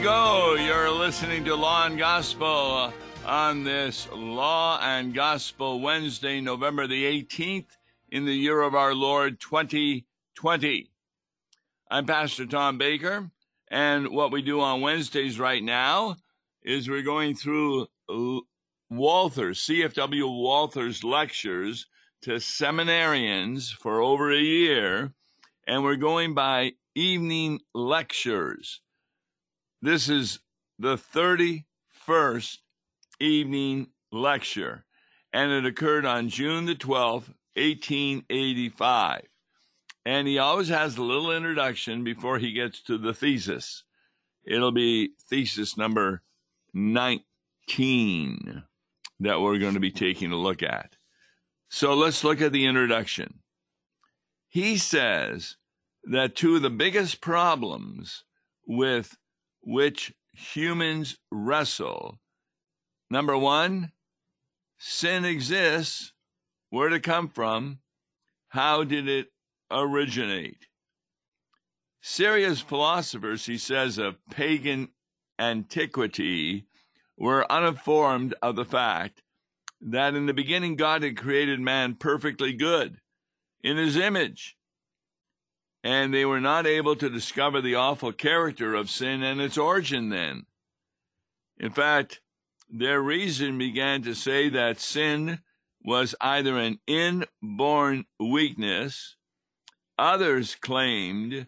Go. You're listening to Law and Gospel uh, on this Law and Gospel Wednesday, November the 18th, in the year of our Lord 2020. I'm Pastor Tom Baker, and what we do on Wednesdays right now is we're going through Walther, CFW Walther's lectures to seminarians for over a year, and we're going by evening lectures. This is the 31st evening lecture, and it occurred on June the 12th, 1885. And he always has a little introduction before he gets to the thesis. It'll be thesis number 19 that we're going to be taking a look at. So let's look at the introduction. He says that two of the biggest problems with which humans wrestle. Number one, sin exists. Where did it come from? How did it originate? Serious philosophers, he says, of pagan antiquity were uninformed of the fact that in the beginning God had created man perfectly good in his image and they were not able to discover the awful character of sin and its origin then. In fact, their reason began to say that sin was either an inborn weakness, others claimed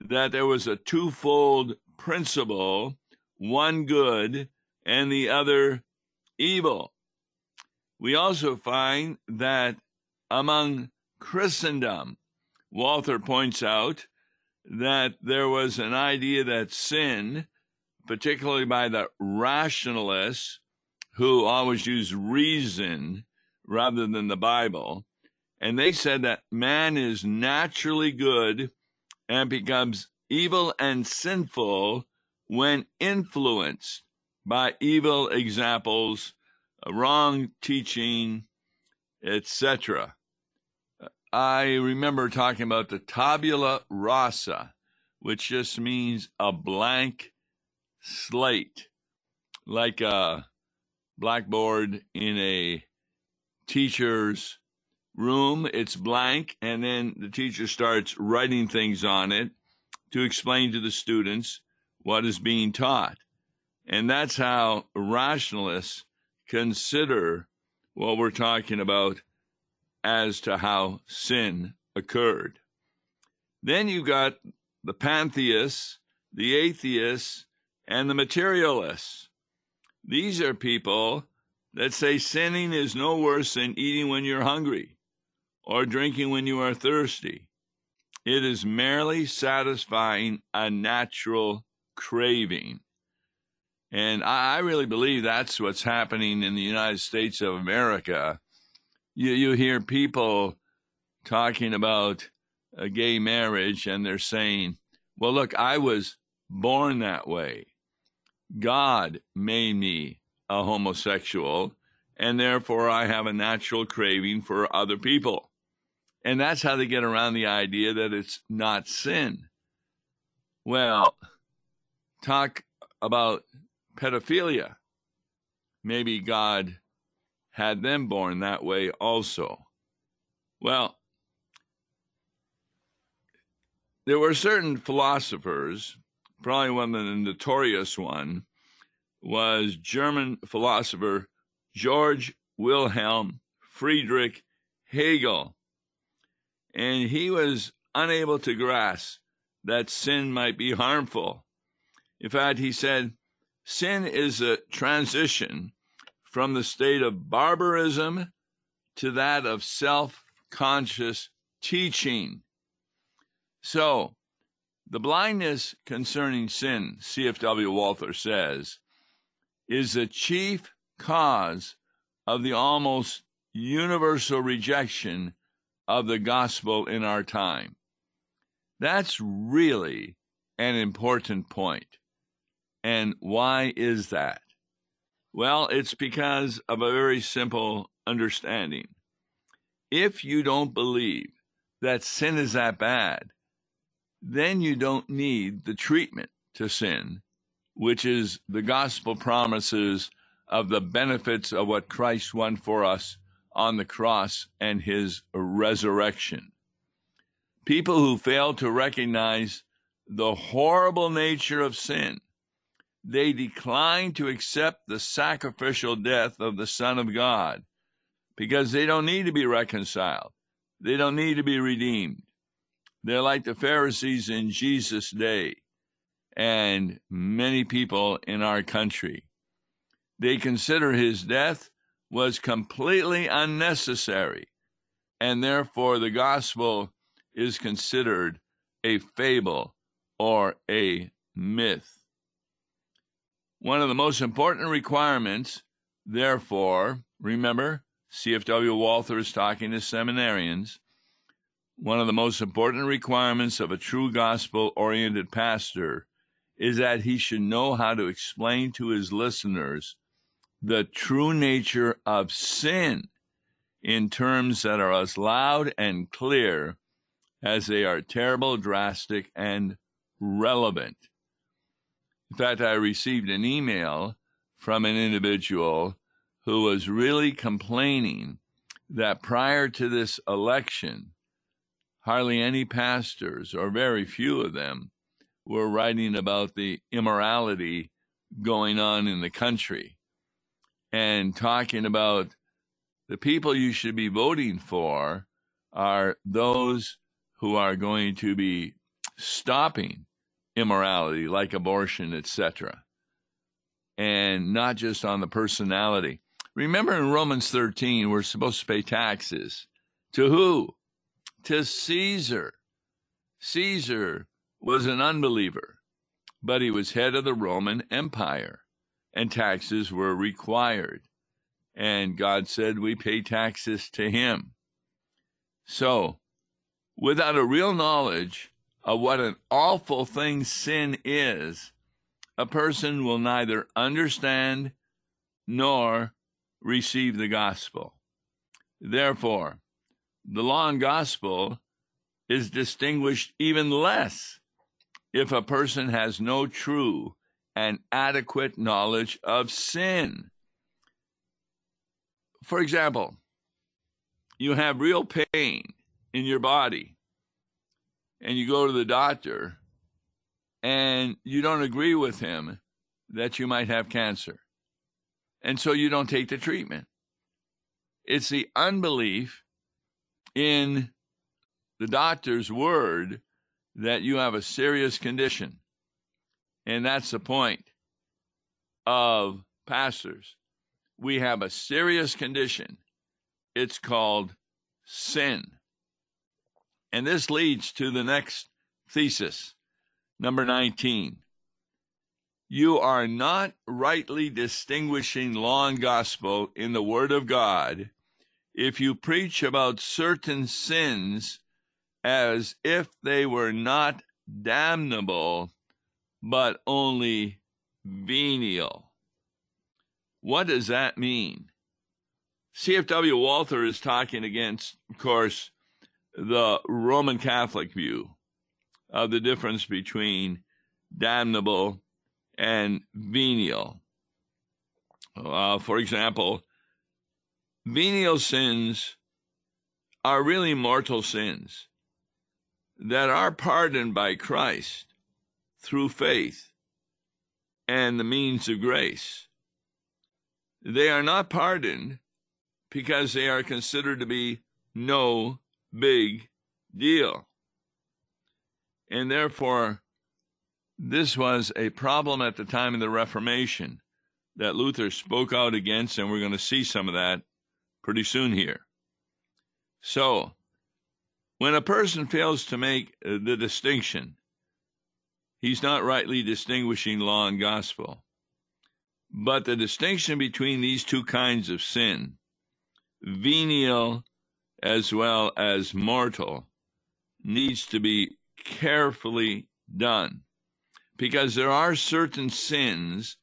that there was a twofold principle, one good and the other evil. We also find that among Christendom, Walther points out that there was an idea that sin, particularly by the rationalists who always use reason rather than the Bible, and they said that man is naturally good and becomes evil and sinful when influenced by evil examples, wrong teaching, etc. I remember talking about the tabula rasa, which just means a blank slate, like a blackboard in a teacher's room. It's blank, and then the teacher starts writing things on it to explain to the students what is being taught. And that's how rationalists consider what we're talking about as to how sin occurred. Then you got the pantheists, the atheists, and the materialists. These are people that say sinning is no worse than eating when you're hungry or drinking when you are thirsty. It is merely satisfying a natural craving. And I, really believe that's what's happening in the United States of America you you hear people talking about a gay marriage and they're saying, "Well, look, I was born that way. God made me a homosexual, and therefore I have a natural craving for other people." And that's how they get around the idea that it's not sin. Well, talk about pedophilia. Maybe God had them born that way also. Well, there were certain philosophers, probably one of the notorious one was German philosopher George Wilhelm Friedrich Hegel. And he was unable to grasp that sin might be harmful. In fact, he said, sin is a transition from the state of barbarism to that of self conscious teaching. So, the blindness concerning sin, CFW Walther says, is the chief cause of the almost universal rejection of the gospel in our time. That's really an important point. And why is that? Well, it's because of a very simple understanding. If you don't believe that sin is that bad, then you don't need the treatment to sin, which is the gospel promises of the benefits of what Christ won for us on the cross and his resurrection. People who fail to recognize the horrible nature of sin, they decline to accept the sacrificial death of the Son of God because they don't need to be reconciled. They don't need to be redeemed. They're like the Pharisees in Jesus' day and many people in our country. They consider his death was completely unnecessary, and therefore the gospel is considered a fable or a myth. One of the most important requirements, therefore, remember, CFW Walther is talking to seminarians. One of the most important requirements of a true gospel oriented pastor is that he should know how to explain to his listeners the true nature of sin in terms that are as loud and clear as they are terrible, drastic, and relevant. In fact, I received an email from an individual who was really complaining that prior to this election, hardly any pastors, or very few of them, were writing about the immorality going on in the country and talking about the people you should be voting for are those who are going to be stopping immorality like abortion, etc. And not just on the personality. Remember in Romans 13, we're supposed to pay taxes. To who? To Caesar. Caesar was an unbeliever, but he was head of the Roman Empire and taxes were required. And God said we pay taxes to him. So, without a real knowledge of what an awful thing sin is, a person will neither understand nor receive the gospel. Therefore, the law and gospel is distinguished even less if a person has no true and adequate knowledge of sin. For example, you have real pain in your body, and you go to the doctor, and you don't agree with him that you might have cancer. And so you don't take the treatment. It's the unbelief in the doctor's word that you have a serious condition. And that's the point of pastors. We have a serious condition. It's called sin. And this leads to the next thesis, number 19. You are not rightly distinguishing law and gospel in the Word of God if you preach about certain sins as if they were not damnable but only venial. What does that mean? CFW Walther is talking against, of course, the Roman Catholic view of the difference between damnable and venial. Uh, for example, venial sins are really mortal sins that are pardoned by Christ through faith and the means of grace. They are not pardoned because they are considered to be no big deal. And therefore, this was a problem at the time of the Reformation that Luther spoke out against, and we're going to see some of that pretty soon here. So, when a person fails to make uh, the distinction he's not rightly distinguishing law and gospel. But the distinction between these two kinds of sin, venial as well as mortal, needs to be carefully done because there are certain sins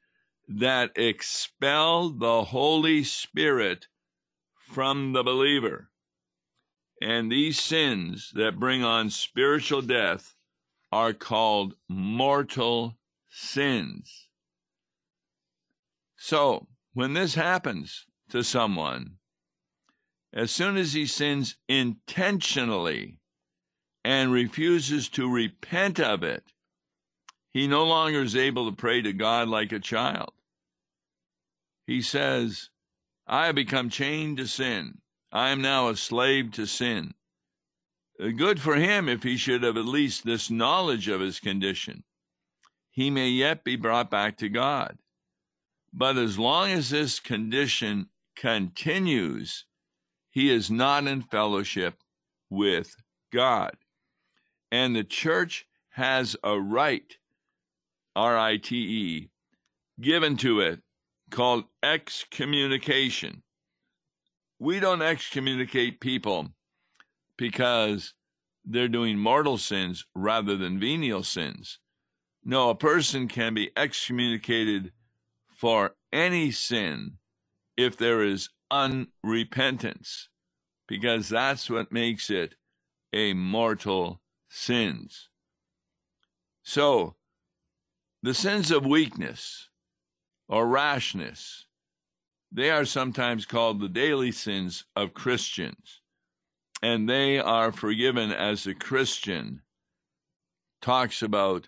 that expel the Holy Spirit from the believer. And these sins that bring on spiritual death are called mortal sins. So, when this happens to someone, as soon as he sins intentionally and refuses to repent of it, he no longer is able to pray to God like a child. He says, I have become chained to sin. I am now a slave to sin. Uh, good for him if he should have at least this knowledge of his condition. He may yet be brought back to God. But as long as this condition continues, he is not in fellowship with God. And the church has a right, R I T E, given to it called excommunication. We don't excommunicate people because they're doing mortal sins rather than venial sins. No, a person can be excommunicated for any sin if there is unrepentance, because that's what makes it a mortal sins. So, the sins of weakness or rashness, they are sometimes called the daily sins of Christians and they are forgiven as a Christian talks about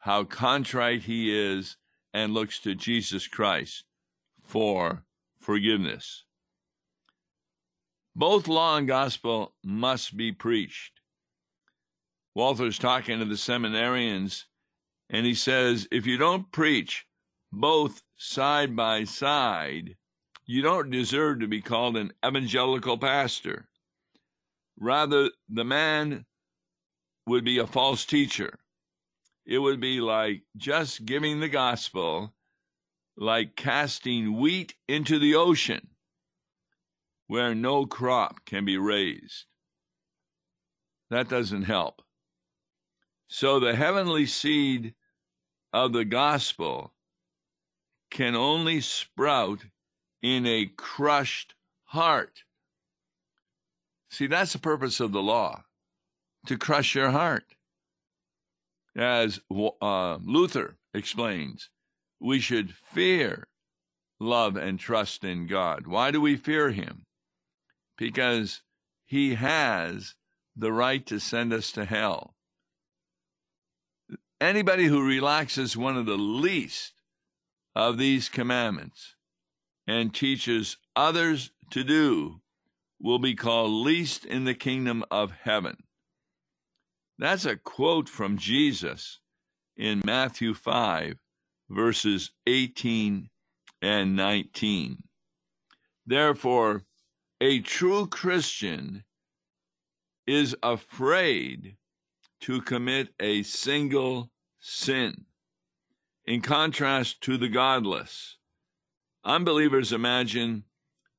how contrite he is and looks to Jesus Christ for forgiveness. Both law and gospel must be preached. Walther's talking to the seminarians, and he says, if you don't preach both side by side, you don't deserve to be called an evangelical pastor. Rather, the man would be a false teacher. It would be like just giving the gospel, like casting wheat into the ocean where no crop can be raised. That doesn't help. So the heavenly seed of the gospel can only sprout in a crushed heart. See, that's the purpose of the law to crush your heart. As uh, Luther explains, we should fear, love, and trust in God. Why do we fear Him? Because He has the right to send us to hell. Anybody who relaxes one of the least of these commandments and teaches others to do will be called least in the kingdom of heaven. That's a quote from Jesus in Matthew 5, verses 18 and 19. Therefore, a true Christian is afraid to commit a single sin. In contrast to the godless, unbelievers imagine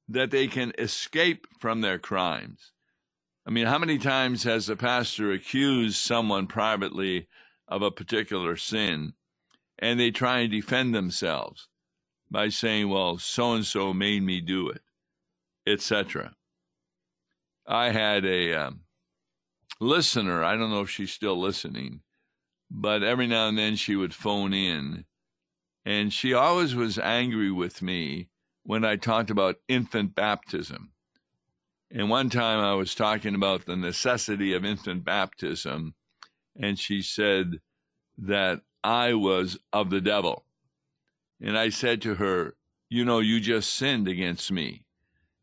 that they can escape from their crimes. I mean, how many times has a pastor accused someone privately of a particular sin and they try and defend themselves by saying, well, so and so made me do it, etc. I had a um, listener, I don't know if she's still listening, but every now and then she would phone in and she always was angry with me when I talked about infant baptism. And one time I was talking about the necessity of infant baptism, and she said that I was of the devil. And I said to her, You know, you just sinned against me.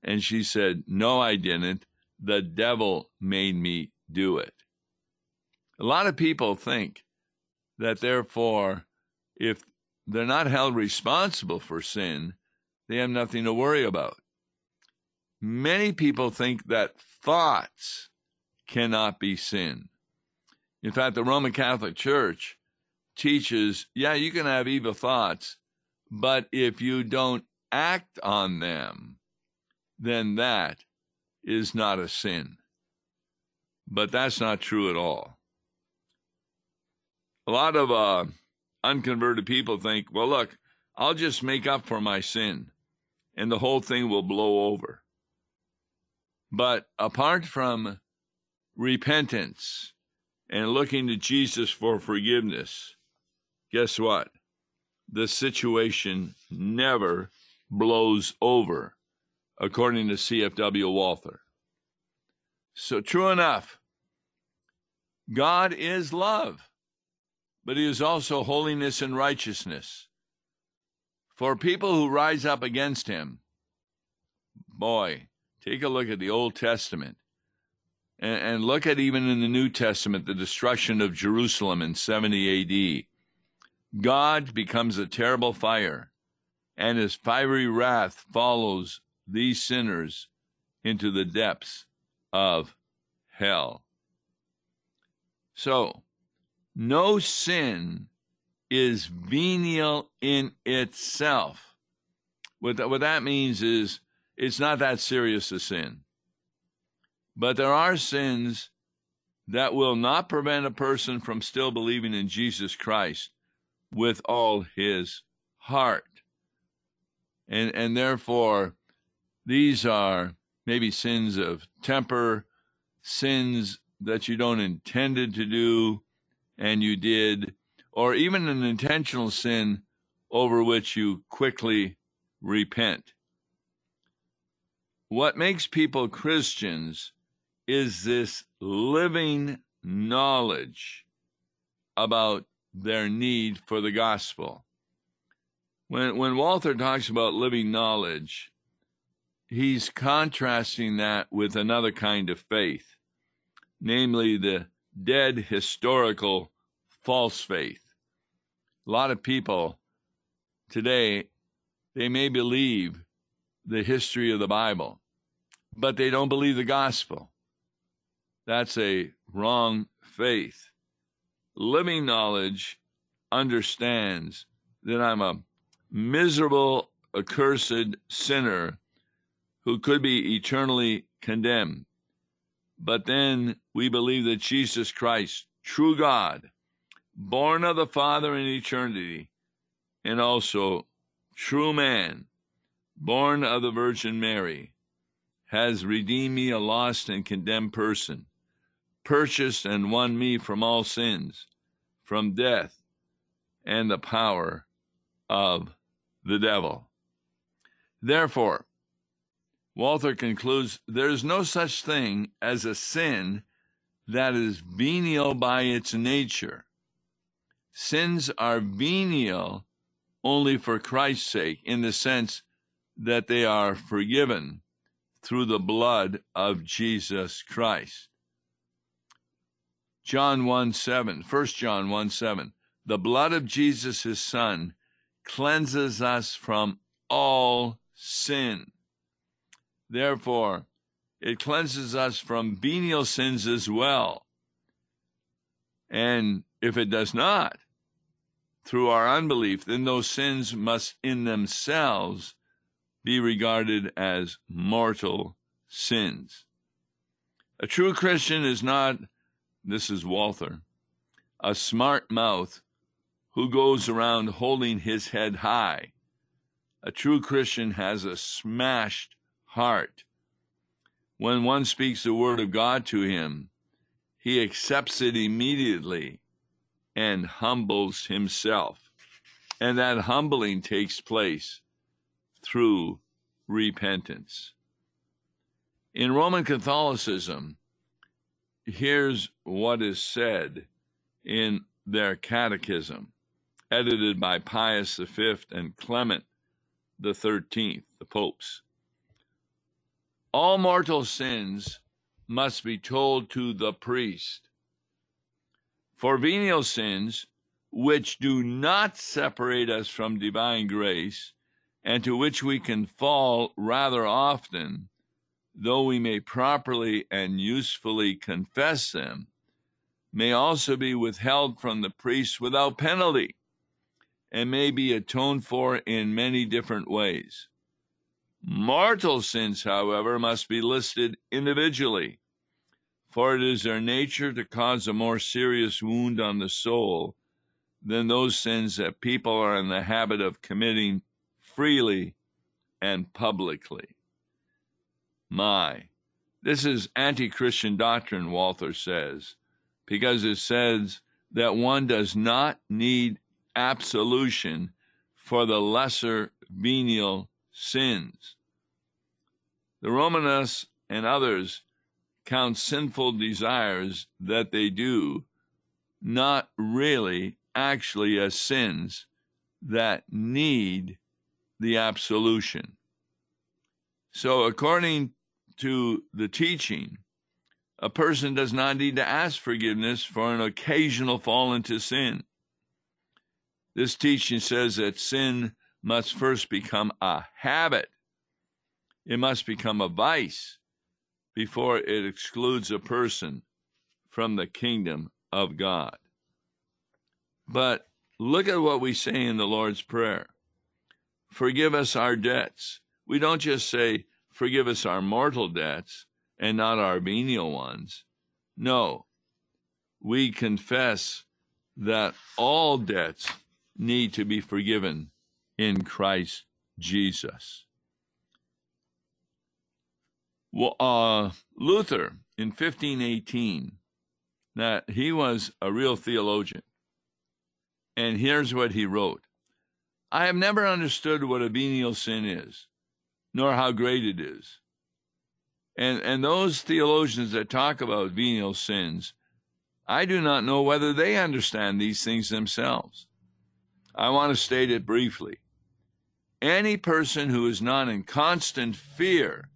And she said, No, I didn't. The devil made me do it. A lot of people think that therefore, if they're not held responsible for sin, they have nothing to worry about. Many people think that thoughts cannot be sin. In fact, the Roman Catholic Church teaches, yeah, you can have evil thoughts, but if you don't act on them, then that is not a sin. But that's not true at all. A lot of uh, unconverted people think, well, look, I'll just make up for my sin and the whole thing will blow over. But apart from repentance and looking to Jesus for forgiveness, guess what? The situation never blows over, according to CFW Walther. So, true enough, God is love, but He is also holiness and righteousness. For people who rise up against Him, boy, take a look at the Old Testament and, and look at even in the New Testament the destruction of Jerusalem in 70 AD. God becomes a terrible fire, and his fiery wrath follows these sinners into the depths of hell. So, no sin is venial in itself. What that, what that means is it's not that serious a sin. But there are sins that will not prevent a person from still believing in Jesus Christ with all his heart. And, and therefore, these are maybe sins of temper, sins that you don't intended to do and you did, or even an intentional sin over which you quickly repent. What makes people Christians is this living knowledge about their need for the gospel. When, when Walther talks about living knowledge, he's contrasting that with another kind of faith, namely the dead historical false faith. A lot of people today, they may believe the history of the Bible, but they don't believe the gospel. That's a wrong faith. Living knowledge understands that I'm a miserable, accursed sinner who could be eternally condemned. But then we believe that Jesus Christ, true God, born of the Father in eternity, and also true man, born of the Virgin Mary, has redeemed me, a lost and condemned person, purchased and won me from all sins, from death and the power of the devil. Therefore, Walther concludes there is no such thing as a sin that is venial by its nature. Sins are venial only for Christ's sake, in the sense that they are forgiven through the blood of Jesus Christ. John 1 7, 1 John 1 7. The blood of Jesus, his son, cleanses us from all sin. Therefore, it cleanses us from venial sins as well. And if it does not, through our unbelief, then those sins must in themselves be regarded as mortal sins. A true Christian is not, this is Walther, a smart mouth who goes around holding his head high. A true Christian has a smashed heart. When one speaks the word of God to him, he accepts it immediately and humbles himself. And that humbling takes place through repentance. In Roman Catholicism, here's what is said in their catechism, edited by Pius V and Clement XIII, the popes. All mortal sins must be told to the priest. For venial sins, which do not separate us from divine grace, and to which we can fall rather often, though we may properly and usefully confess them, may also be withheld from the priest without penalty, and may be atoned for in many different ways. Mortal sins, however, must be listed individually, for it is their nature to cause a more serious wound on the soul than those sins that people are in the habit of committing freely and publicly. My, this is anti Christian doctrine, Walther says, because it says that one does not need absolution for the lesser venial sins. The Romanists and others count sinful desires that they do not really actually as sins that need the absolution. So, according to the teaching, a person does not need to ask forgiveness for an occasional fall into sin. This teaching says that sin must first become a habit, it must become a vice before it excludes a person from the kingdom of God. But look at what we say in the Lord's Prayer Forgive us our debts. We don't just say, Forgive us our mortal debts and not our venial ones. No, we confess that all debts need to be forgiven in Christ Jesus. Well, uh, Luther in 1518, that he was a real theologian. And here's what he wrote I have never understood what a venial sin is, nor how great it is. And, and those theologians that talk about venial sins, I do not know whether they understand these things themselves. I want to state it briefly. Any person who is not in constant fear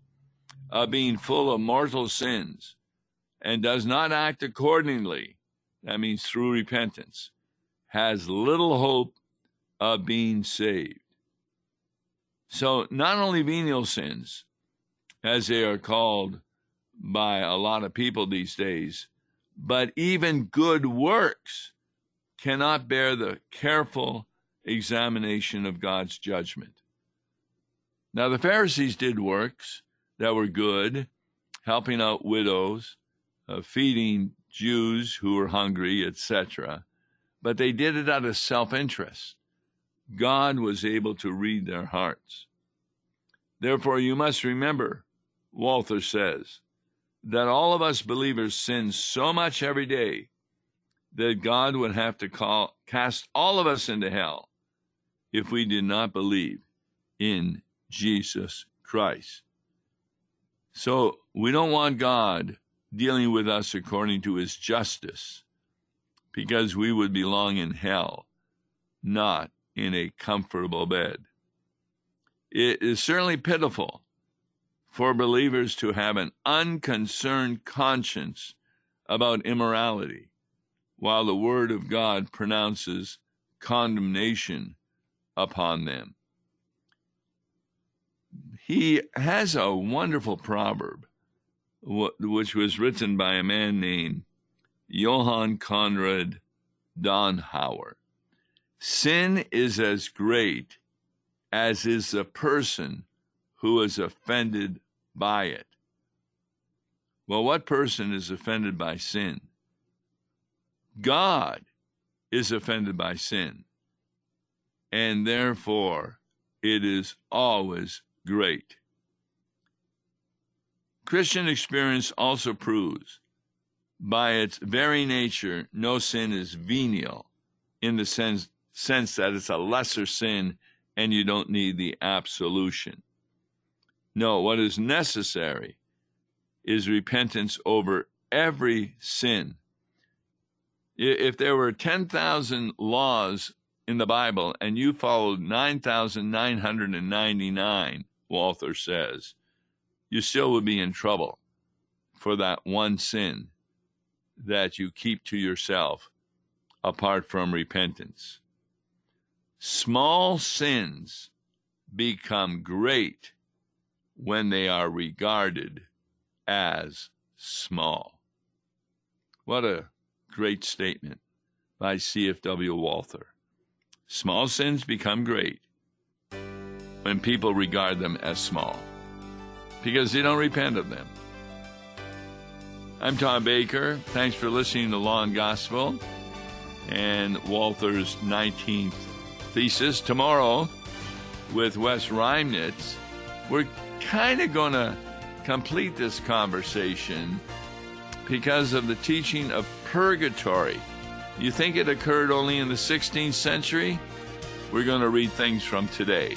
of being full of mortal sins and does not act accordingly, that means through repentance, has little hope of being saved. So, not only venial sins, as they are called by a lot of people these days, but even good works cannot bear the careful examination of God's judgment. Now, the Pharisees did works that were good, helping out widows, uh, feeding Jews who were hungry, etc. But they did it out of self interest. God was able to read their hearts. Therefore, you must remember, Walther says, that all of us believers sin so much every day that God would have to call, cast all of us into hell if we did not believe in Jesus Christ. So we don't want God dealing with us according to his justice because we would belong in hell, not in a comfortable bed. It is certainly pitiful for believers to have an unconcerned conscience about immorality, while the Word of God pronounces condemnation upon them he has a wonderful proverb, which was written by a man named Johann Conrad Dannhauer. Sin is as great as is the person who is offended by it. Well, what person is offended by sin? God is offended by sin, and therefore it is always great. Christian experience also proves, by its very nature, no sin is venial in the sense, sense that it's a lesser sin and you don't need the absolution. No, what is necessary is repentance over every sin. If there were 10,000 laws in the Bible and you followed 9,999, Walther says, you still would be in trouble for that one sin that you keep to yourself apart from repentance. Small sins become great when they are regarded as small. What a great statement by C.F.W. Walther. Small sins become great when people regard them as small because they don't repent of them. I'm Tom Baker. Thanks for listening to Law and Gospel and Walther's 19th thesis. Tomorrow, with Wes Reimnitz, we're kind of going to complete this conversation because of the teaching of purgatory You think it occurred only in the 16th century? We're going to read things from today.